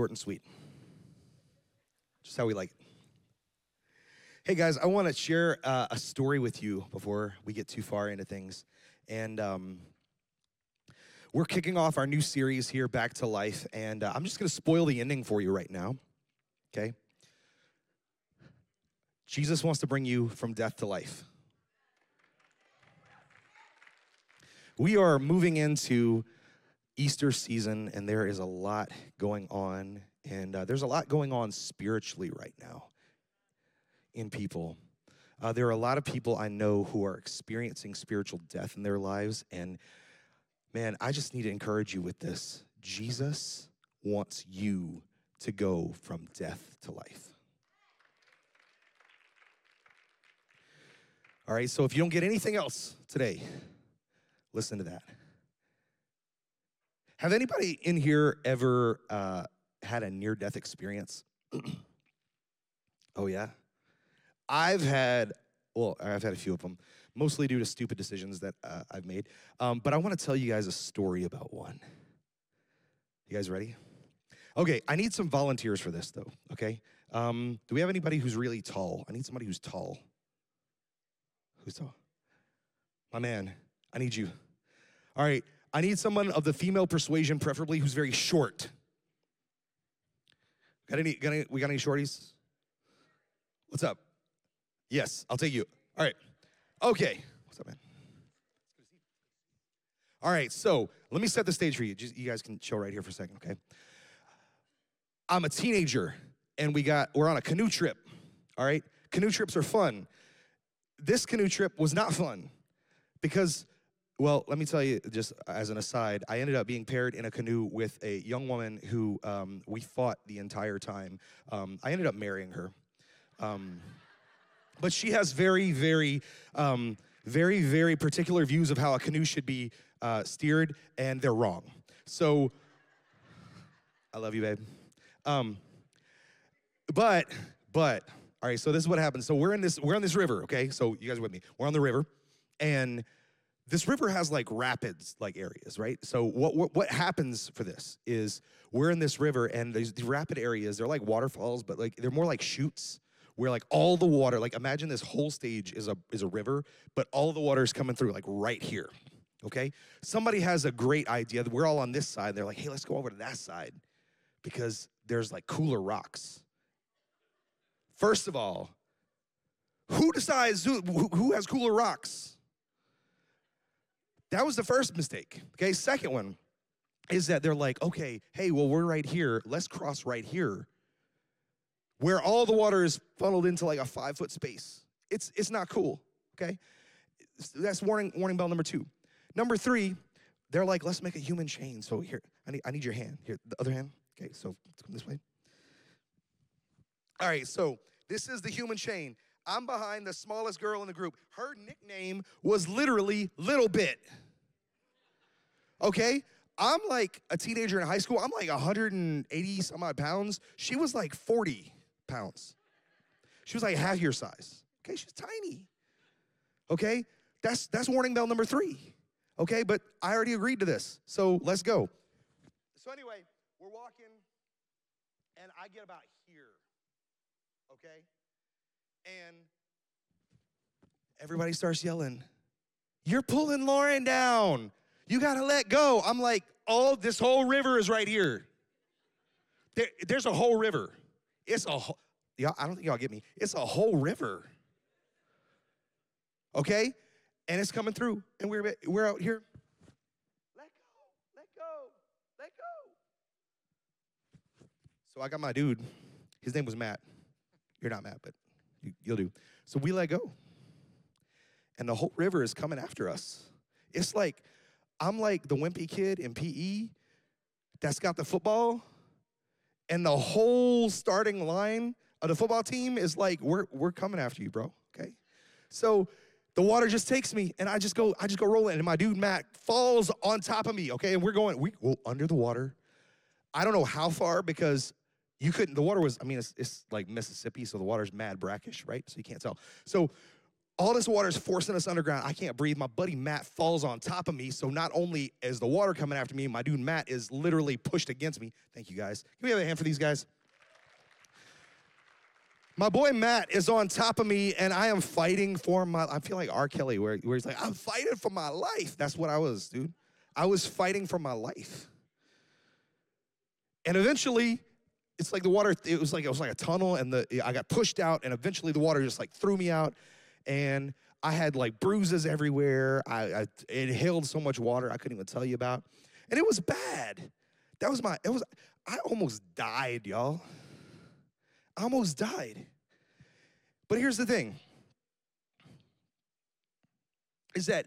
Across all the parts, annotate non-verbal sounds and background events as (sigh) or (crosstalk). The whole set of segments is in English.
Short and sweet. Just how we like it. Hey guys, I want to share uh, a story with you before we get too far into things. And um, we're kicking off our new series here, Back to Life. And uh, I'm just going to spoil the ending for you right now. Okay? Jesus wants to bring you from death to life. We are moving into Easter season, and there is a lot going on. And uh, there's a lot going on spiritually right now in people. Uh, there are a lot of people I know who are experiencing spiritual death in their lives. And man, I just need to encourage you with this Jesus wants you to go from death to life. All right, so if you don't get anything else today, listen to that. Have anybody in here ever uh, had a near death experience? oh, yeah? I've had, well, I've had a few of them, mostly due to stupid decisions that uh, I've made. Um, but I want to tell you guys a story about one. You guys ready? Okay, I need some volunteers for this, though, okay? Um, do we have anybody who's really tall? I need somebody who's tall. Who's tall? My man, I need you. All right, I need someone of the female persuasion, preferably who's very short. Got any, got any, we got any shorties? What's up? Yes, I'll take you. All right. Okay. What's up, man? All right, so let me set the stage for you. Just, you guys can chill right here for a second, okay? I'm a teenager and we got we're on a canoe trip. All right? Canoe trips are fun. This canoe trip was not fun because well, let me tell you, just as an aside, I ended up being paired in a canoe with a young woman who um, we fought the entire time. Um, I ended up marrying her. Um, but she has very, very, um, very, very particular views of how a canoe should be uh, steered, and they're wrong. So, I love you, babe. Um, but, but, all right. So this is what happens. So we're in this, we're on this river. Okay. So you guys are with me? We're on the river, and this river has like rapids like areas right? So what, what, what happens for this is we're in this river and these, these rapid areas they're like waterfalls but like they're more like chutes where like all the water like imagine this whole stage is a is a river but all the water is coming through like right here okay? Somebody has a great idea. We're all on this side. They're like hey let's go over to that side because there's like cooler rocks. First of all who decides who, who has cooler rocks that was the first mistake. Okay, second one is that they're like, okay, hey, well, we're right here. Let's cross right here where all the water is funneled into like a five foot space. It's, it's not cool, okay? That's warning, warning bell number two. Number three, they're like, let's make a human chain. So here, I need, I need your hand. Here, the other hand. Okay, so come this way. All right, so this is the human chain. I'm behind the smallest girl in the group. Her nickname was literally Little Bit. Okay? I'm like a teenager in high school. I'm like 180 some odd pounds. She was like 40 pounds. She was like half your size. Okay, she's tiny. Okay? That's that's warning bell number 3. Okay, but I already agreed to this. So let's go. So anyway, we're walking and I get about here. Okay? And everybody starts yelling, You're pulling Lauren down. You gotta let go. I'm like, Oh, this whole river is right here. There, there's a whole river. It's a whole, y'all, I don't think y'all get me. It's a whole river. Okay? And it's coming through. And we're, we're out here. Let go, let go, let go. So I got my dude. His name was Matt. You're not Matt, but you, will do. So we let go. And the whole river is coming after us. It's like, I'm like the wimpy kid in PE that's got the football, and the whole starting line of the football team is like, we're, we're coming after you, bro. Okay? So the water just takes me and I just go, I just go rolling. And my dude Matt falls on top of me, okay? And we're going, we go under the water. I don't know how far because you couldn't, the water was, I mean, it's, it's like Mississippi, so the water's mad brackish, right? So you can't tell. So All this water is forcing us underground. I can't breathe. My buddy Matt falls on top of me. So not only is the water coming after me, my dude Matt is literally pushed against me. Thank you guys. Can we have a hand for these guys? My boy Matt is on top of me, and I am fighting for my. I feel like R. Kelly, where, where he's like, "I'm fighting for my life." That's what I was, dude. I was fighting for my life. And eventually, it's like the water. It was like it was like a tunnel, and the I got pushed out, and eventually the water just like threw me out, and I had like bruises everywhere. I, I inhaled so much water I couldn't even tell you about, and it was bad. That was my. It was. I almost died, y'all. I almost died. But here's the thing is that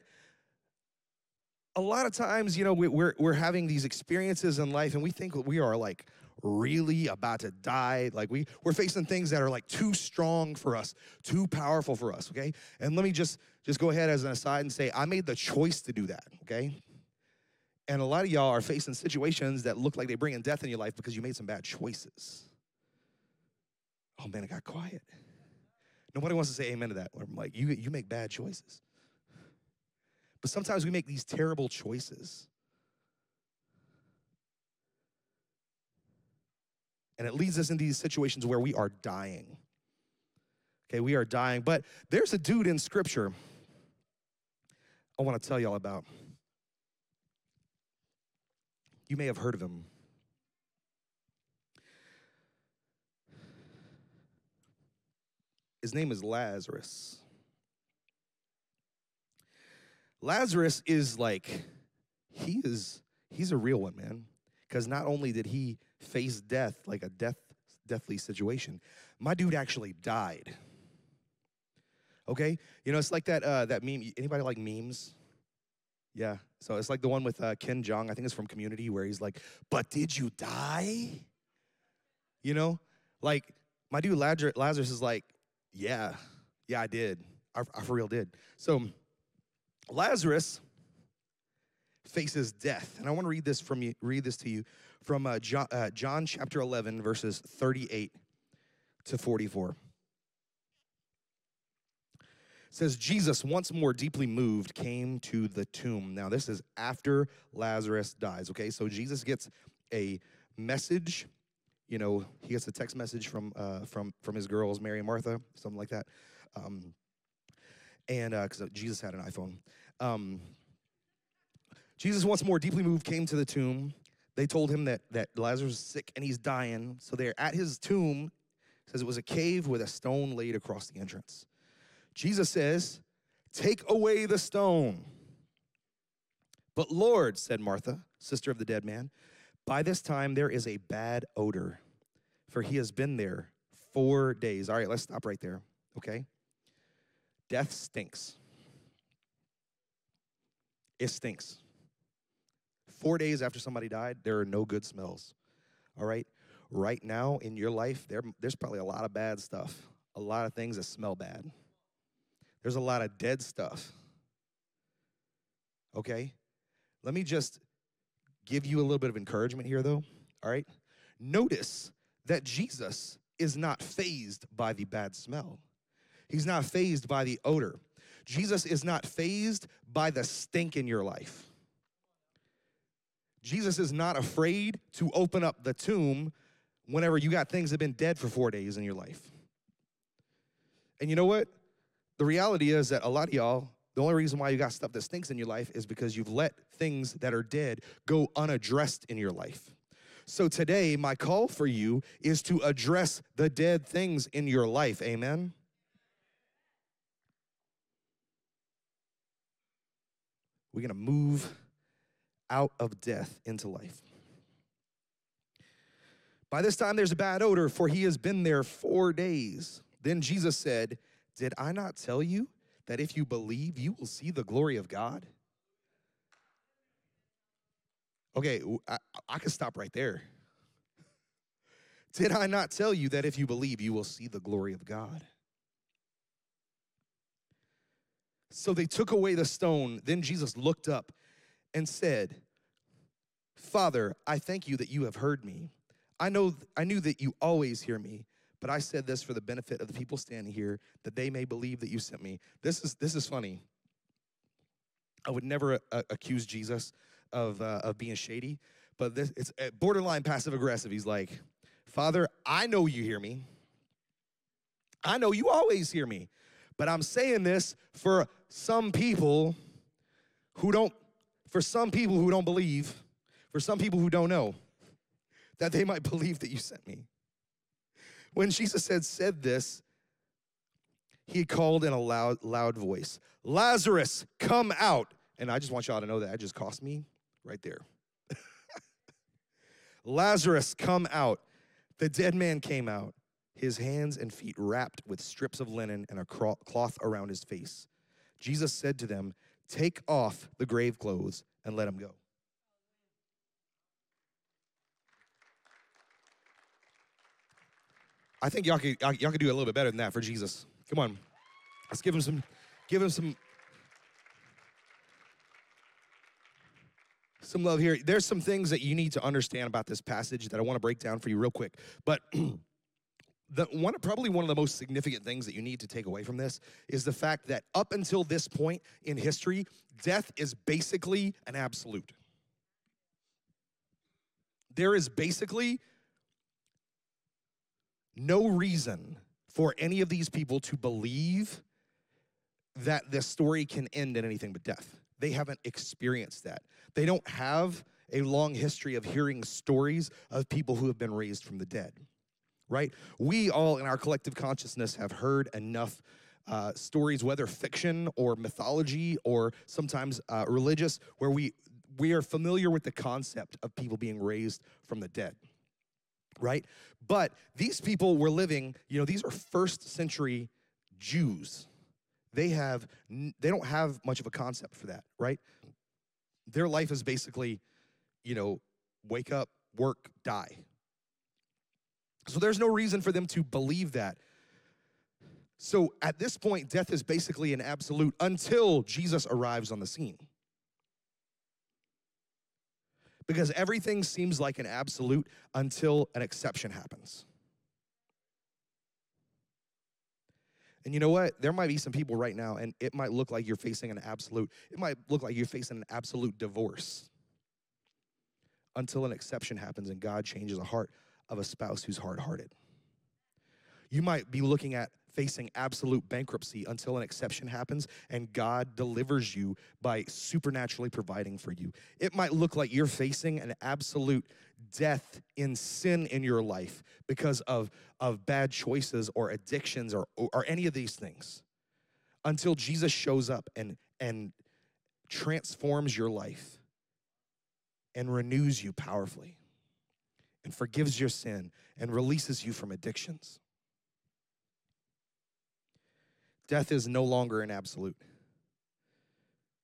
a lot of times, you know, we, we're, we're having these experiences in life and we think we are like really about to die. Like we, we're facing things that are like too strong for us, too powerful for us, okay? And let me just, just go ahead as an aside and say, I made the choice to do that, okay? And a lot of y'all are facing situations that look like they're bringing death in your life because you made some bad choices. Oh man, it got quiet. Nobody wants to say amen to that. I'm like, you, you make bad choices. But sometimes we make these terrible choices. And it leads us into these situations where we are dying. Okay, we are dying. But there's a dude in scripture I want to tell y'all about. You may have heard of him. His name is Lazarus. Lazarus is like, he is, he's a real one, man. Because not only did he face death, like a death, deathly situation, my dude actually died. Okay? You know, it's like that uh, that meme. Anybody like memes? Yeah. So it's like the one with uh, Ken Jeong. I think it's from Community, where he's like, "But did you die?" You know, like my dude Lazarus is like, "Yeah, yeah, I did. I, I for real did." So Lazarus faces death. And I want to read this from you, read this to you from uh, John, uh, John chapter 11, verses 38 to 44. It says, Jesus, once more deeply moved, came to the tomb. Now, this is after Lazarus dies, okay? So Jesus gets a message. You know, he gets a text message from uh, from from his girls, Mary and Martha, something like that. Um, and because uh, Jesus had an iPhone. Um, Jesus, once more deeply moved, came to the tomb. They told him that, that Lazarus is sick and he's dying. So they're at his tomb. It says it was a cave with a stone laid across the entrance. Jesus says, Take away the stone. But Lord, said Martha, sister of the dead man, by this time there is a bad odor, for he has been there four days. All right, let's stop right there, okay? Death stinks. It stinks. Four days after somebody died, there are no good smells. All right? Right now in your life, there, there's probably a lot of bad stuff, a lot of things that smell bad. There's a lot of dead stuff. Okay? Let me just give you a little bit of encouragement here, though. All right? Notice that Jesus is not fazed by the bad smell. He's not fazed by the odor. Jesus is not fazed by the stink in your life. Jesus is not afraid to open up the tomb whenever you got things that have been dead for four days in your life. And you know what? The reality is that a lot of y'all, the only reason why you got stuff that stinks in your life is because you've let things that are dead go unaddressed in your life. So today, my call for you is to address the dead things in your life. Amen. We're going to move out of death into life. By this time, there's a bad odor, for he has been there four days. Then Jesus said, Did I not tell you that if you believe, you will see the glory of God? Okay, I, I can stop right there. Did I not tell you that if you believe, you will see the glory of God? So they took away the stone. Then Jesus looked up and said, Father, I thank you that you have heard me. I know I knew that you always hear me, but I said this for the benefit of the people standing here, that they may believe that you sent me. This is this is funny. I would never uh, accuse Jesus of uh, of being shady, but this it's uh, borderline passive aggressive. He's like, Father, I know you hear me. I know you always hear me, but I'm saying this for some people who don't, for some people who don't believe, for some people who don't know, that they might (laughs) believe that you sent me. When Jesus said, said this, he called in a loud, loud voice, Lazarus, come out. And I just want y'all to know that that just cost me right there. (laughs) Lazarus, come out. The dead man came out, his hands and feet wrapped with strips of linen and a cloth around his face. Jesus said to them, Take off the grave clothes and let him go. I think y'all could, y'all could do a little bit better than that for Jesus. Come on. Let's give him some, give him some, some love here. There's some things that you need to understand about this passage that I want to break down for you real quick. But (clears throat) the one probably one of the most significant things that you need to take away from this is the fact that up until this point in history, death is basically an absolute. There is basically no reason for any of these people to believe that this story can end in anything but death. They haven't experienced that. They don't have a long history of hearing stories of people who have been raised from the dead, right? We all in our collective consciousness have heard enough uh, stories, whether fiction or mythology or sometimes uh, religious, where we we are familiar with the concept of people being raised from the dead right? But these people were living, you know, these are first century Jews. They have they don't have much of a concept for that, right? Their life is basically, you know, wake up, work, die. So there's no reason for them to believe that. So at this point, death is basically an absolute until Jesus arrives on the scene because everything seems like an absolute until an exception happens. And you know what? There might be some people right now, and it might look like you're facing an absolute, it might look like you're facing an absolute divorce until an exception happens and God changes the heart of a spouse who's hard hearted. You might be looking at facing absolute bankruptcy until an exception happens and God delivers you by supernaturally providing for you. It might look like you're facing an absolute death in sin in your life because of, of bad choices or addictions or, or any of these things until Jesus shows up and, and transforms your life and renews you powerfully and forgives your sin and releases you from addictions. Death is no longer an absolute.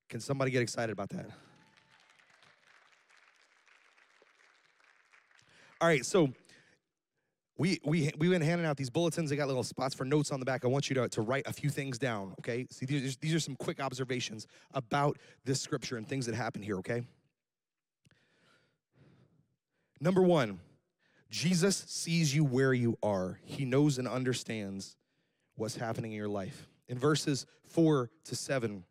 Can somebody get excited about that? All right, so we we we've been handing out these bulletins. They got little spots for notes on the back. I want you to, to write a few things down. Okay, see these these are some quick observations about this scripture and things that happen here. Okay. Number one, Jesus sees you where you are. He knows and understands what's happening in your life. In verses 4 to 7,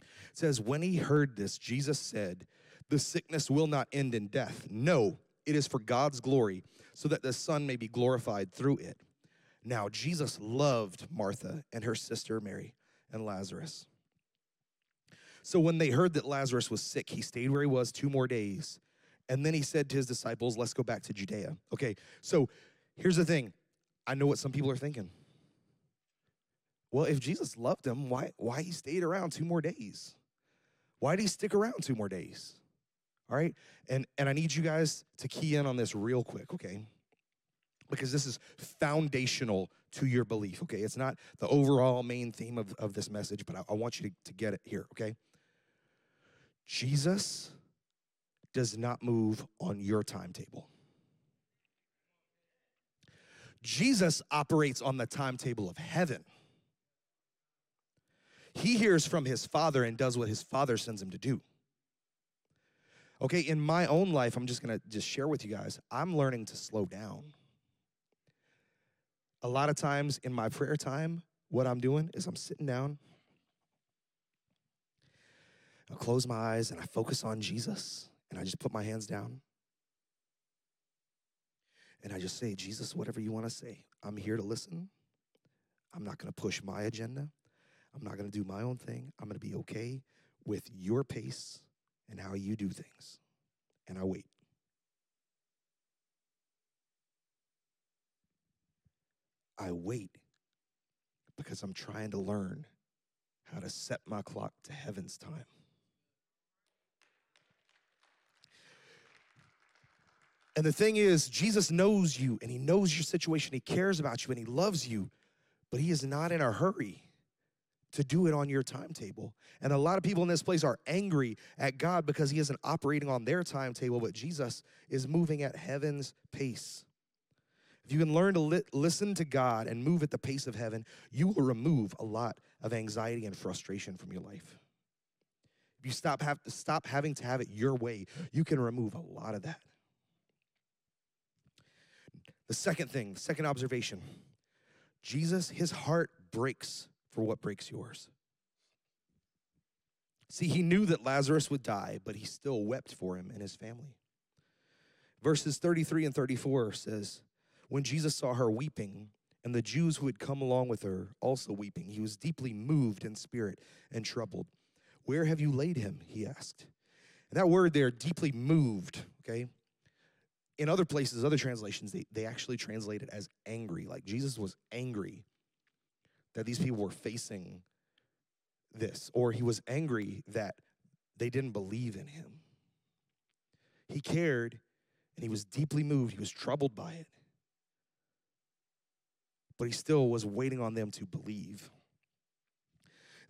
it says, When he heard this, Jesus said, The sickness will not end in death. No, it is for God's glory, so that the Son may be glorified through it. Now, Jesus loved Martha and her sister Mary and Lazarus. So when they heard that Lazarus was sick, he stayed where he was two more days. And then he said to his disciples, Let's go back to Judea. Okay, so here's the thing I know what some people are thinking. Well, if Jesus loved him, why, why he stayed around two more days? Why did he stick around two more days? All right? And, and I need you guys to key in on this real quick, okay? Because this is foundational to your belief, okay? It's not the overall main theme of, of this message, but I, I want you to, to get it here, okay? Jesus does not move on your timetable. Jesus operates on the timetable of heaven. He hears from his father and does what his father sends him to do. Okay, in my own life, I'm just gonna just share with you guys, I'm learning to slow down. A lot of times in my prayer time, what I'm doing is I'm sitting down. I close my eyes and I focus on Jesus and I just put my hands down. And I just say, Jesus, whatever you want to say, I'm here to listen. I'm not going to push my agenda. I'm not going to do my own thing. I'm going to be okay with your pace and how you do things. And I wait. I wait because I'm trying to learn how to set my clock to heaven's time. And the thing is, Jesus knows you and he knows your situation. He cares about you and he loves you, but he is not in a hurry to do it on your timetable. And a lot of people in this place are angry at God because he isn't operating on their timetable, but Jesus is moving at heaven's pace. If you can learn to li- listen to God and move at the pace of heaven, you will remove a lot of anxiety and frustration from your life. If you stop, have, stop having to have it your way, you can remove a lot of that. The second thing, the second observation Jesus, his heart breaks for what breaks yours. See, he knew that Lazarus would die, but he still wept for him and his family. Verses 33 and 34 says, When Jesus saw her weeping, and the Jews who had come along with her also weeping, he was deeply moved in spirit and troubled. Where have you laid him? He asked. And that word there, deeply moved, okay? In other places, other translations, they, they actually translate it as angry. Like Jesus was angry that these people were facing this, or he was angry that they didn't believe in him. He cared and he was deeply moved, he was troubled by it. But he still was waiting on them to believe.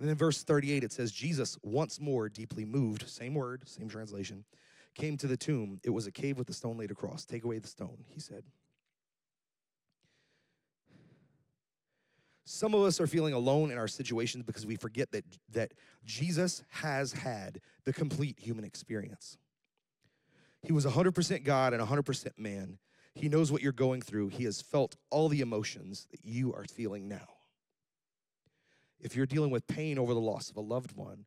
And then in verse 38, it says, Jesus, once more deeply moved, same word, same translation, came to the tomb. It was a cave with a stone laid across. Take away the stone, he said. Some of us are feeling alone in our situations because we forget that, that Jesus has had the complete human experience. He was 100% God and 100% man. He knows what you're going through. He has felt all the emotions that you are feeling now. If you're dealing with pain over the loss of a loved one,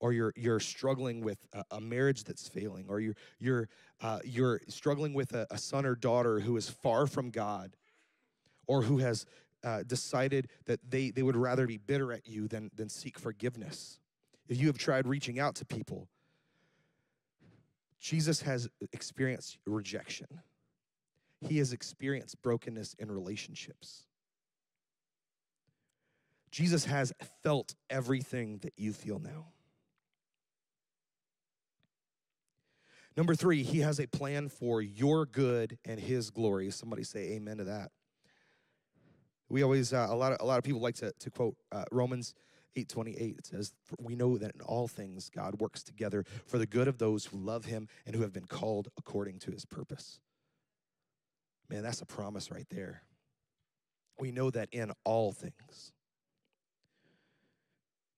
or you're you're struggling with a, a marriage that's failing, or you're you're uh, you're struggling with a, a son or daughter who is far from God, or who has uh, decided that they, they would rather be bitter at you than, than seek forgiveness. If you have tried reaching out to people, Jesus has experienced rejection. He has experienced brokenness in relationships. Jesus has felt everything that you feel now. Number three, he has a plan for your good and his glory. Somebody say amen to that. We always uh, a lot of a lot of people like to to quote uh, Romans 8:28. It says, "We know that in all things God works together for the good of those who love Him and who have been called according to His purpose." Man, that's a promise right there. We know that in all things.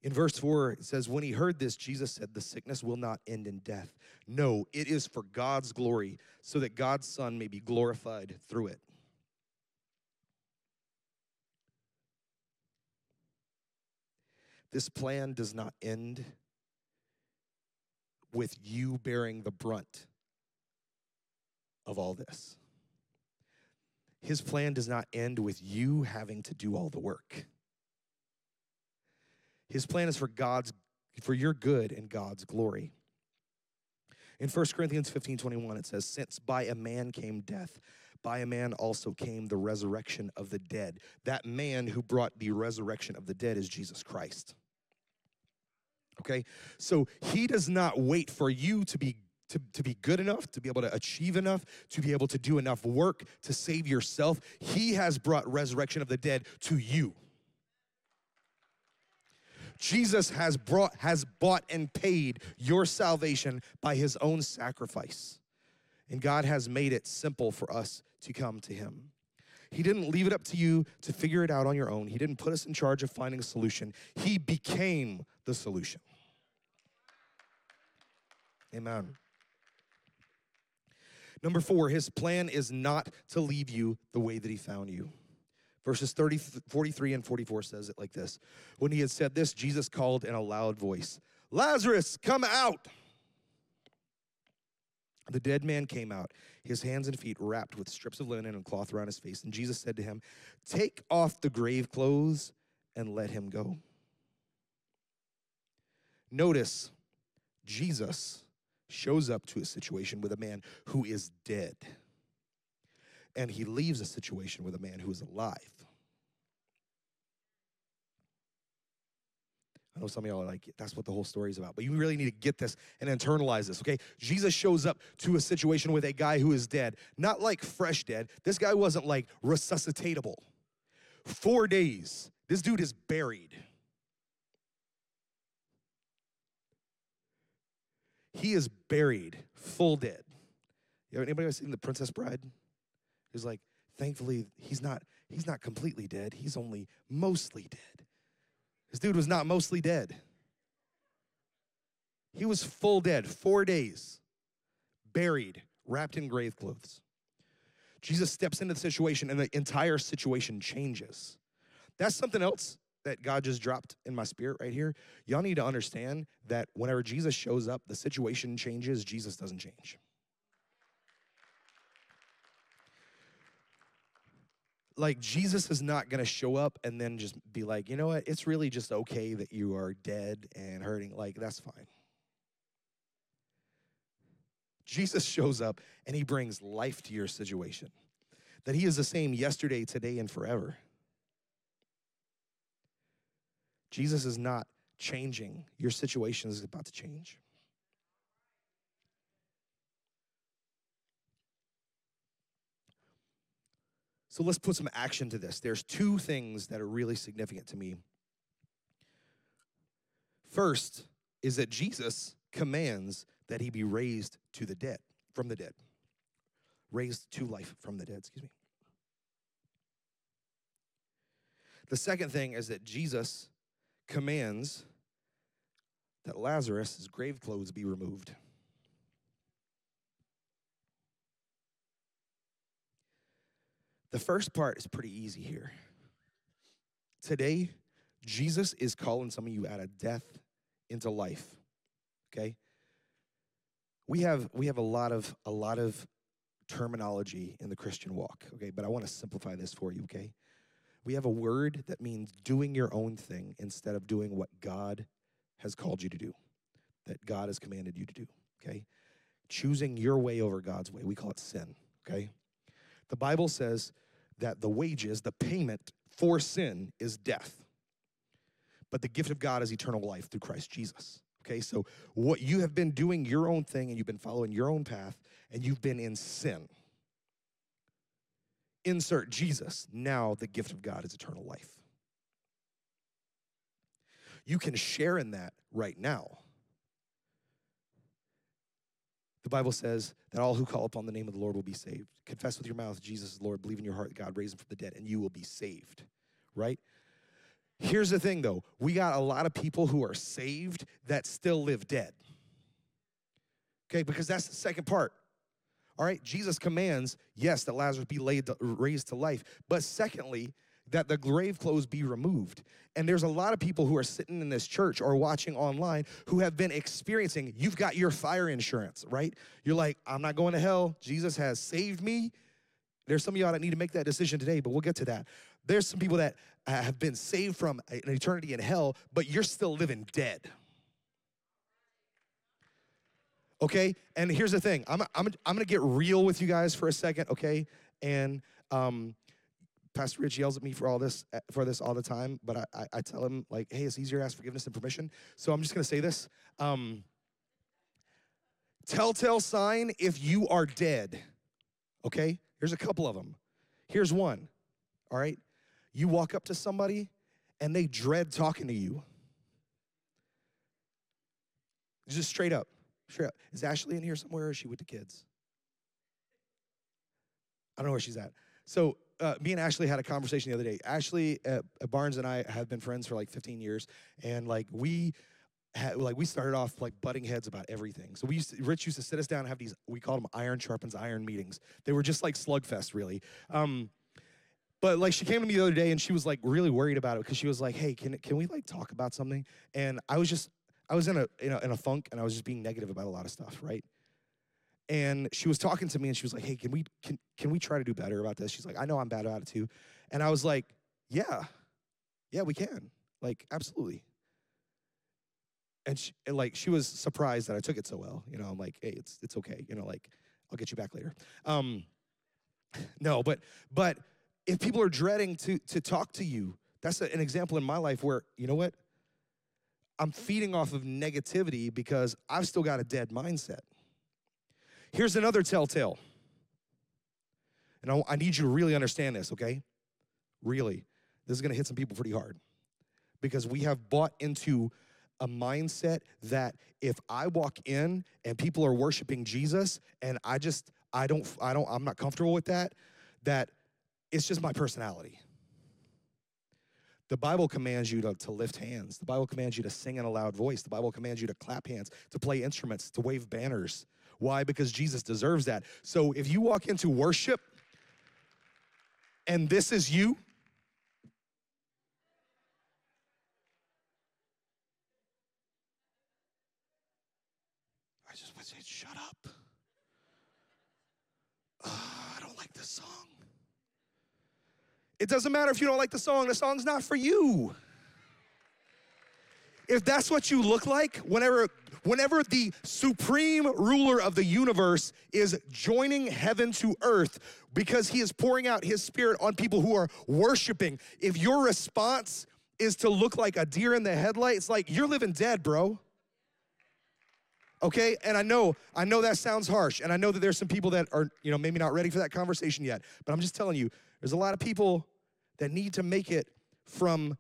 In verse 4, it says, When he heard this, Jesus said, The sickness will not end in death. No, it is for God's glory, so that God's Son may be glorified through it. This plan does not end with you bearing the brunt of all this. His plan does not end with you having to do all the work. His plan is for God's for your good and God's glory. In 1 Corinthians 15 21, it says, Since by a man came death, by a man also came the resurrection of the dead. That man who brought the resurrection of the dead is Jesus Christ. Okay? So he does not wait for you to be to, to be good enough, to be able to achieve enough, to be able to do enough work to save yourself. He has brought resurrection of the dead to you. Jesus has brought has bought and paid your salvation by his own sacrifice. And God has made it simple for us to come to him. He didn't leave it up to you to figure it out on your own. He didn't put us in charge of finding a solution. He became the solution. Amen. Number four, his plan is not to leave you the way that he found you. Verses 30, 43 and 44 says it like this When he had said this, Jesus called in a loud voice, Lazarus, come out. The dead man came out, his hands and feet wrapped with strips of linen and cloth around his face. And Jesus said to him, Take off the grave clothes and let him go. Notice, Jesus shows up to a situation with a man who is dead, and he leaves a situation with a man who is alive. I know some of y'all are like, that's what the whole story is about. But you really need to get this and internalize this, okay? Jesus shows up to a situation with a guy who is dead, not like fresh dead. This guy wasn't like resuscitatable. Four days, this dude is buried. He is buried, full dead. You know, anybody ever seen The Princess Bride? He's like, thankfully, he's not, he's not completely dead. He's only mostly dead. This dude was not mostly dead. He was full dead, four days, buried, wrapped in grave clothes. Jesus steps into the situation and the entire situation changes. That's something else that God just dropped in my spirit right here. Y'all need to understand that whenever Jesus shows up, the situation changes, Jesus doesn't change. like Jesus is not to show up and then just be like, you know what? It's really just okay that you are dead and hurting. Like, that's fine. Jesus shows up and he brings life to your situation. That he is the same yesterday, today, and forever. Jesus is not changing. Your situation is about to change. So let's put some action to this. There's two things that are really significant to me. First is that Jesus commands that he be raised to the dead, from the dead. Raised to life from the dead, excuse me. The second thing is that Jesus commands that Lazarus' grave clothes be removed. The first part is pretty easy here. Today, Jesus is calling some of you out of death into life. Okay? We have we have a lot of a lot of terminology in the Christian walk, okay? But I want to simplify this for you, okay? We have a word that means doing your own thing instead of doing what God has called you to do, that God has commanded you to do, okay? Choosing your way over God's way. We call it sin, okay? The Bible says that the wages, the payment for sin is death. But the gift of God is eternal life through Christ Jesus. Okay, so what you have been doing your own thing and you've been following your own path and you've been in sin. Insert Jesus. Now the gift of God is eternal life. You can share in that right now. The Bible says that all who call upon the name of the Lord will be saved. Confess with your mouth Jesus is Lord, believe in your heart God raised him from the dead, and you will be saved, right? Here's the thing though we got a lot of people who are saved that still live dead. Okay, because that's the second part. All right, Jesus commands, yes, that Lazarus be laid to, raised to life. But secondly, that the grave clothes be removed. And there's a lot of people who are sitting in this church or watching online who have been experiencing, you've got your fire insurance, right? You're like, I'm not going to hell. Jesus has saved me. There's some of y'all that need to make that decision today, but we'll get to that. There's some people that have been saved from an eternity in hell, but you're still living dead. Okay? And here's the thing I'm, I'm, I'm gonna get real with you guys for a second, okay? And um, Pastor Rich yells at me for all this for this all the time, but I, I, I, tell him like, hey, it's easier to ask forgiveness than permission. So I'm just gonna say this. Um, telltale sign if you are dead. Okay, here's a couple of them. Here's one. All right, you walk up to somebody and they dread talking to you. Just straight up, Is Ashley in here somewhere, or is she with the kids? I don't know where she's at. So uh, me and Ashley had a conversation the other day. Ashley uh, Barnes and I have been friends for like 15 years, and like we had, like we started off like butting heads about everything. So we used to, Rich used to sit us down and have these we called them iron sharpens iron meetings. They were just like slugfest, really. Um, but like she came to me the other day and she was like really worried about it because she was like, "Hey, can can we like talk about something?" And I was just I was in a, in a in a funk and I was just being negative about a lot of stuff, right? And she was talking to me and she was like, "Hey, can we can can we try to do better about this?" She's like, "I know I'm bad about it too," and I was like, "Yeah, yeah, we can, like absolutely." And she, and like she was surprised that I took it so well. You know, I'm like, "Hey, it's it's okay." You know, like I'll get you back later. Um, (sighs) no, but but if people are dreading to to talk to you, that's a, an example in my life where you know what I'm feeding off of negativity because I've still got a dead mindset. Here's another telltale. And I, I need you to really understand this, okay? Really. This is gonna hit some people pretty hard because we have bought into a mindset that if I walk in and people are worshiping Jesus and I just I don't I don't I'm not comfortable with that that it's just my personality. The Bible commands you to, to lift hands. The Bible commands you to sing in a loud voice. The Bible commands you to clap hands, to play instruments, to wave banners. Why? Because Jesus deserves that. So if you walk into worship and this is you, I just want to say, shut up. Uh, I don't like this song. It doesn't matter if you don't like the song, the song's not for you. If that's what you look like, whenever whenever the supreme ruler of the universe is joining heaven to earth because he is pouring out his spirit on people who are worshiping, if your response is to look like a deer in the headlights, like you're living dead, bro. Okay? And I know, I know that sounds harsh, and I know that there's some people that are, you know, maybe not ready for that conversation yet, but I'm just telling you, there's a lot of people that need to make it from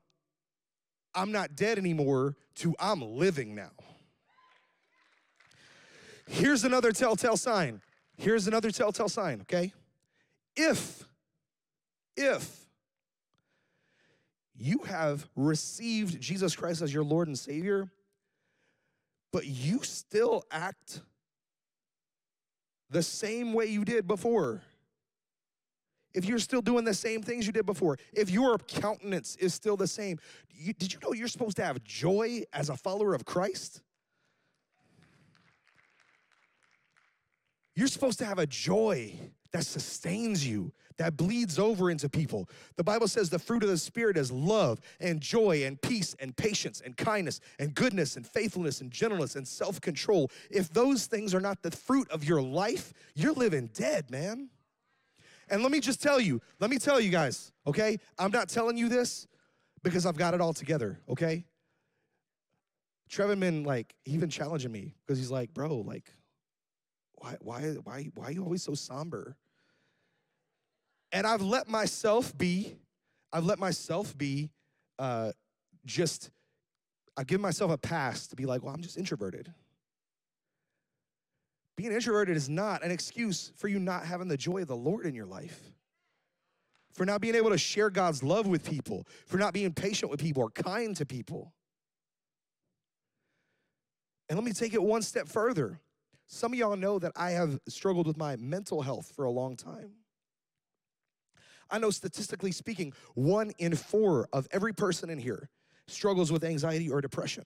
I'm not dead anymore to I'm living now. Here's another telltale sign. Here's another telltale sign, okay? If, if you have received Jesus Christ as your Lord and Savior, but you still act the same way you did before, if you're still doing the same things you did before, if your countenance is still the same, you, did you know you're supposed to have joy as a follower of Christ? You're supposed to have a joy that sustains you, that bleeds over into people. The Bible says the fruit of the Spirit is love and joy and peace and patience and kindness and goodness and faithfulness and gentleness and self control. If those things are not the fruit of your life, you're living dead, man. And let me just tell you, let me tell you guys, okay? I'm not telling you this because I've got it all together, okay? Trevin been like, he been challenging me because he's like, bro, like, why, why, why, why are you always so somber? And I've let myself be, I've let myself be uh, just, I give myself a pass to be like, well, I'm just introverted. Being introverted is not an excuse for you not having the joy of the Lord in your life. For not being able to share God's love with people, for not being patient with people or kind to people. And let me take it one step further. Some of y'all know that I have struggled with my mental health for a long time. I know statistically speaking, one in four of every person in here struggles with anxiety or depression.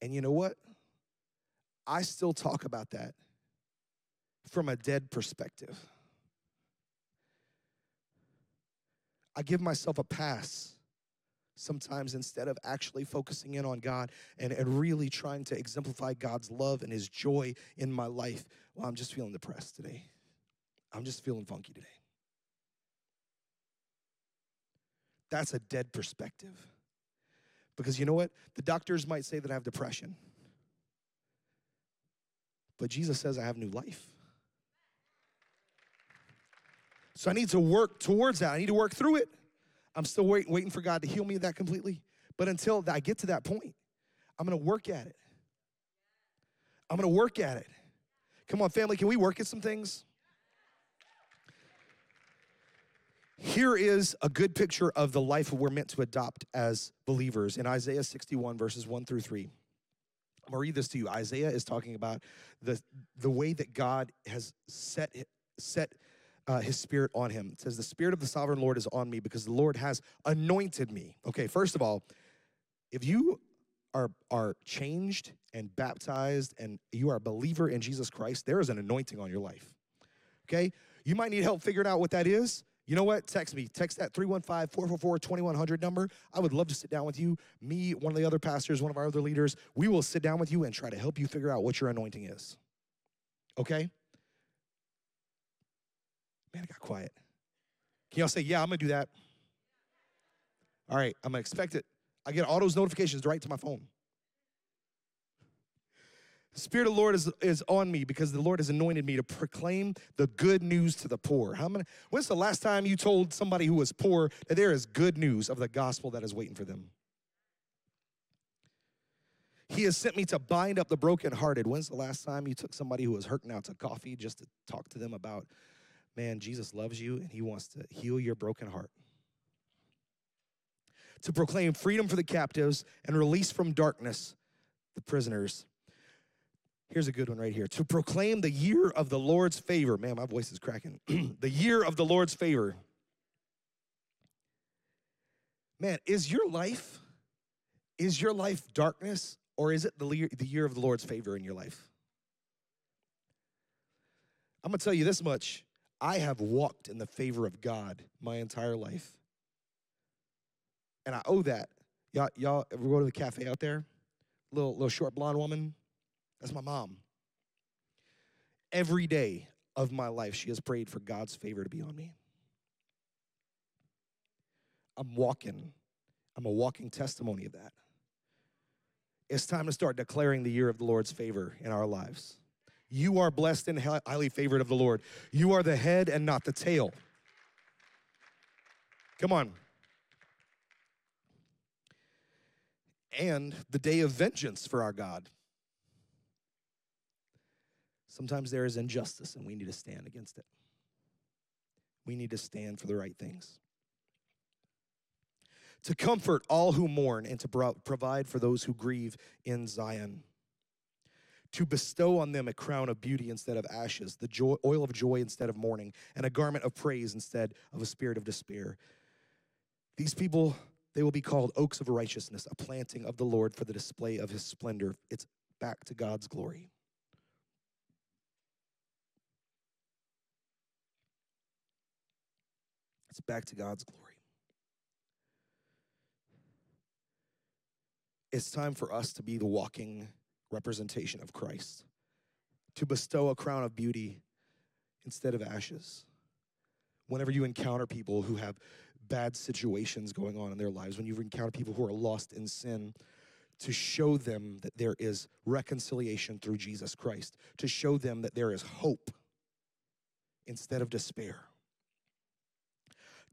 And you know what? I still talk about that from a dead perspective. I give myself a pass sometimes instead of actually focusing in on God and, and really trying to exemplify God's love and His joy in my life. Well, I'm just feeling depressed today. I'm just feeling funky today. That's a dead perspective. Because you know what? The doctors might say that I have depression. But Jesus says, I have new life. So I need to work towards that. I need to work through it. I'm still wait, waiting for God to heal me of that completely. But until I get to that point, I'm gonna work at it. I'm gonna work at it. Come on, family, can we work at some things? Here is a good picture of the life we're meant to adopt as believers in Isaiah 61, verses 1 through 3. I'm gonna read this to you. Isaiah is talking about the, the way that God has set, set uh, his spirit on him. It says, The spirit of the sovereign Lord is on me because the Lord has anointed me. Okay, first of all, if you are, are changed and baptized and you are a believer in Jesus Christ, there is an anointing on your life. Okay? You might need help figuring out what that is. You know what? Text me. Text that 315 444 2100 number. I would love to sit down with you. Me, one of the other pastors, one of our other leaders, we will sit down with you and try to help you figure out what your anointing is. Okay? Man, it got quiet. Can y'all say, yeah, I'm gonna do that? All right, I'm gonna expect it. I get all those notifications right to my phone. The Spirit of the Lord is, is on me because the Lord has anointed me to proclaim the good news to the poor. How many, when's the last time you told somebody who was poor that there is good news of the gospel that is waiting for them? He has sent me to bind up the brokenhearted. When's the last time you took somebody who was hurting out to coffee just to talk to them about, man, Jesus loves you and he wants to heal your broken heart? To proclaim freedom for the captives and release from darkness the prisoners Here's a good one right here. To proclaim the year of the Lord's favor. Man, my voice is cracking. (clears throat) the year of the Lord's favor. Man, is your life, is your life darkness or is it the, the year of the Lord's favor in your life? I'm gonna tell you this much. I have walked in the favor of God my entire life. And I owe that. Y'all, y'all ever go to the cafe out there? Little, little short blonde woman, that's my mom. Every day of my life, she has prayed for God's favor to be on me. I'm walking, I'm a walking testimony of that. It's time to start declaring the year of the Lord's favor in our lives. You are blessed and highly favored of the Lord. You are the head and not the tail. Come on. And the day of vengeance for our God. Sometimes there is injustice and we need to stand against it. We need to stand for the right things. To comfort all who mourn and to provide for those who grieve in Zion. To bestow on them a crown of beauty instead of ashes, the joy, oil of joy instead of mourning, and a garment of praise instead of a spirit of despair. These people, they will be called oaks of righteousness, a planting of the Lord for the display of his splendor. It's back to God's glory. It's back to God's glory. It's time for us to be the walking representation of Christ, to bestow a crown of beauty instead of ashes. Whenever you encounter people who have bad situations going on in their lives, when you encounter people who are lost in sin, to show them that there is reconciliation through Jesus Christ, to show them that there is hope instead of despair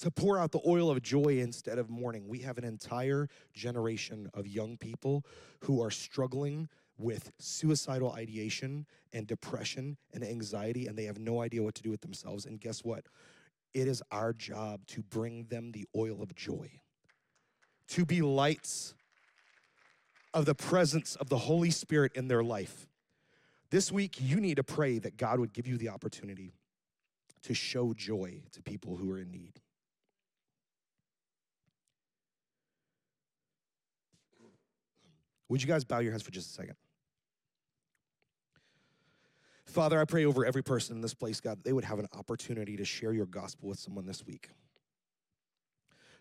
to pour out the oil of joy instead of mourning. We have an entire generation of young people who are struggling with suicidal ideation and depression and anxiety, and they have no idea what to do with themselves. And guess what? It is our job to bring them the oil of joy, to be lights of the presence of the Holy Spirit in their life. This week, you need to pray that God would give you the opportunity to show joy to people who are in need. Would you guys bow your heads for just a second? Father, I pray over every person in this place, God, that they would have an opportunity to share your gospel with someone this week.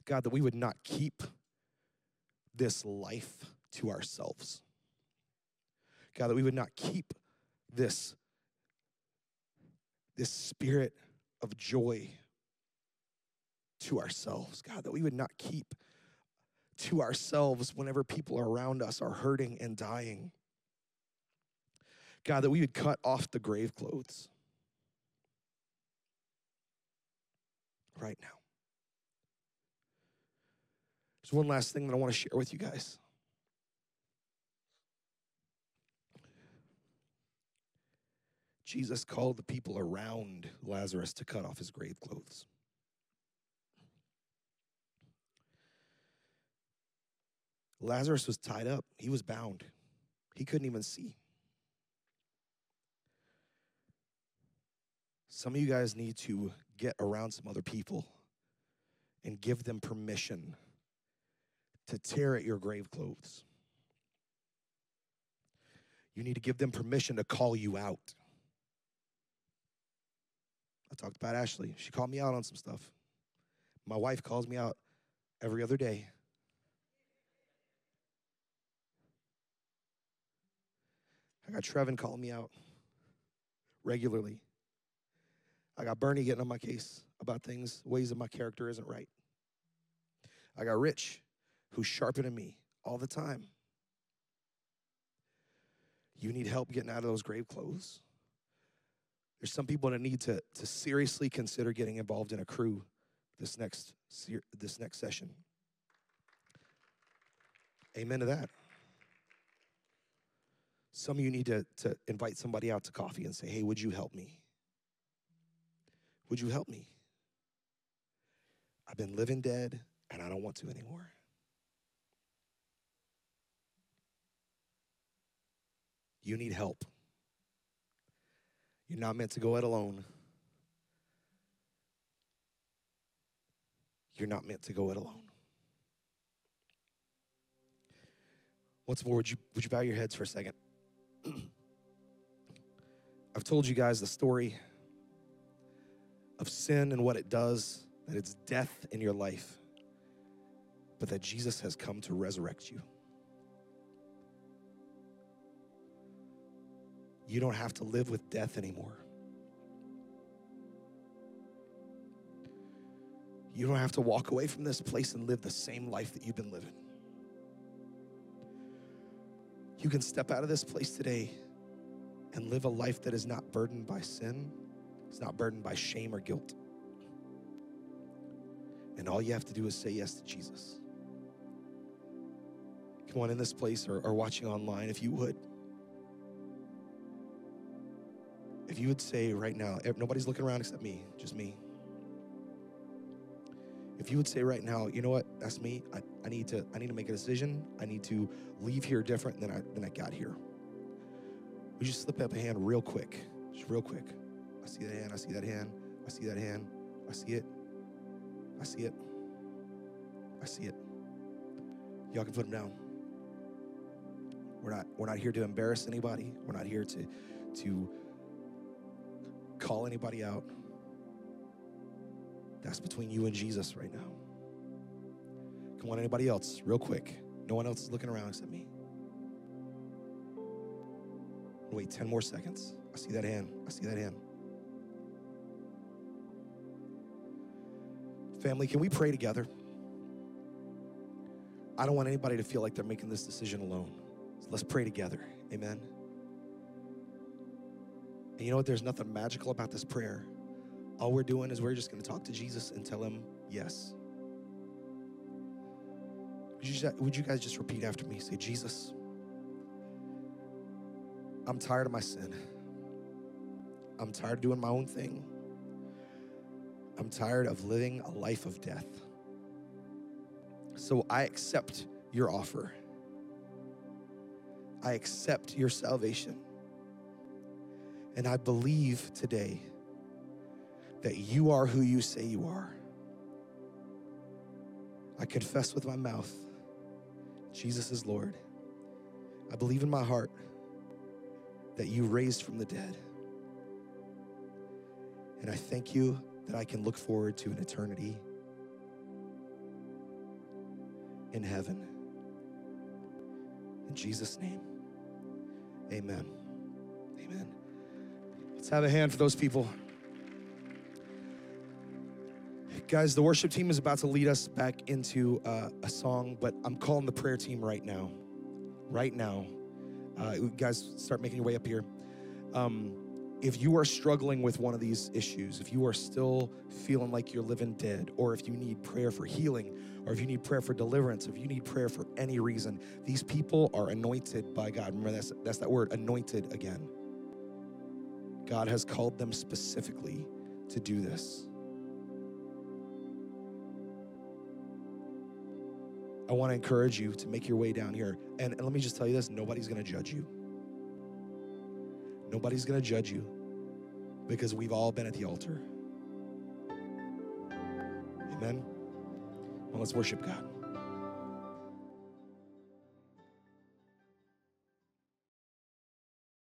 God, that we would not keep this life to ourselves. God, that we would not keep this, this spirit of joy to ourselves. God, that we would not keep to ourselves whenever people around us are hurting and dying. God, that we would cut off the grave clothes right now. There's one last thing that I want to share with you guys. Jesus called the people around Lazarus to cut off his grave clothes. Lazarus was tied up, he was bound, he couldn't even see. Some of you guys need to get around some other people and give them permission to tear at your grave clothes. You need to give them permission to call you out. I talked about Ashley. She called me out on some stuff. My wife calls me out every other day. I got Trevin calling me out regularly. I got Bernie getting on my case about things, ways that my character isn't right. I got Rich, who's sharpening me all the time. You need help getting out of those grave clothes. There's some people that need to, to seriously consider getting involved in a crew this next, this next session. Amen to that. Some of you need to, to invite somebody out to coffee and say, hey, would you help me? Would you help me? I've been living dead and I don't want to anymore. You need help. You're not meant to go it alone. You're not meant to go it alone. Once more, would you, would you bow your heads for a second? (clears throat) I've told you guys the story of sin and what it does, that it's death in your life, but that Jesus has come to resurrect you. You don't have to live with death anymore. You don't have to walk away from this place and live the same life that you've been living. You can step out of this place today and live a life that is not burdened by sin, it's not burdened by shame or guilt. And all you have to do is say yes to Jesus. Come on in this place or, or watching online, if you would. if you would say right now, eh, nobody's looking around except me, just me. If you would say right now, you know what, that's me. I, I need to I need to make a decision. I need to leave here different than I than I got here. Would you slip up a hand real quick? Just real quick. I see that hand, I see that hand, I see that hand, I see it. I see it. I see it. Y'all can put them down. We're not we're not here to embarrass anybody. We're not here to to call anybody out. That's between you and Jesus right now. Come on, anybody else, real quick. No one else is looking around except me. Wait 10 more seconds. I see that hand. I see that hand. Family, can we pray together? I don't want anybody to feel like they're making this decision alone. So let's pray together. Amen. And you know what? There's nothing magical about this prayer. All we're doing is we're just going to talk to Jesus and tell him yes. Would you, would you guys just repeat after me? Say, Jesus, I'm tired of my sin. I'm tired of doing my own thing. I'm tired of living a life of death. So I accept your offer. I accept your salvation. And I believe today that you are who you say you are. I confess with my mouth, Jesus is Lord. I believe in my heart that you raised from the dead. And I thank you that I can look forward to an eternity in heaven. In Jesus' name, amen. Amen. Let's have a hand for those people. Guys, the worship team is about to lead us back into uh, a song, but I'm calling the prayer team right now. Right now. Uh, guys, start making your way up here. Um, if you are struggling with one of these issues, if you are still feeling like you're living dead, or if you need prayer for healing, or if you need prayer for deliverance, if you need prayer for any reason, these people are anointed by God. Remember, that's, that's that word, anointed again. God has called them specifically to do this. I want to encourage you to make your way down here. And, and let me just tell you this nobody's going to judge you. Nobody's going to judge you because we've all been at the altar. Amen. Well, let's worship God.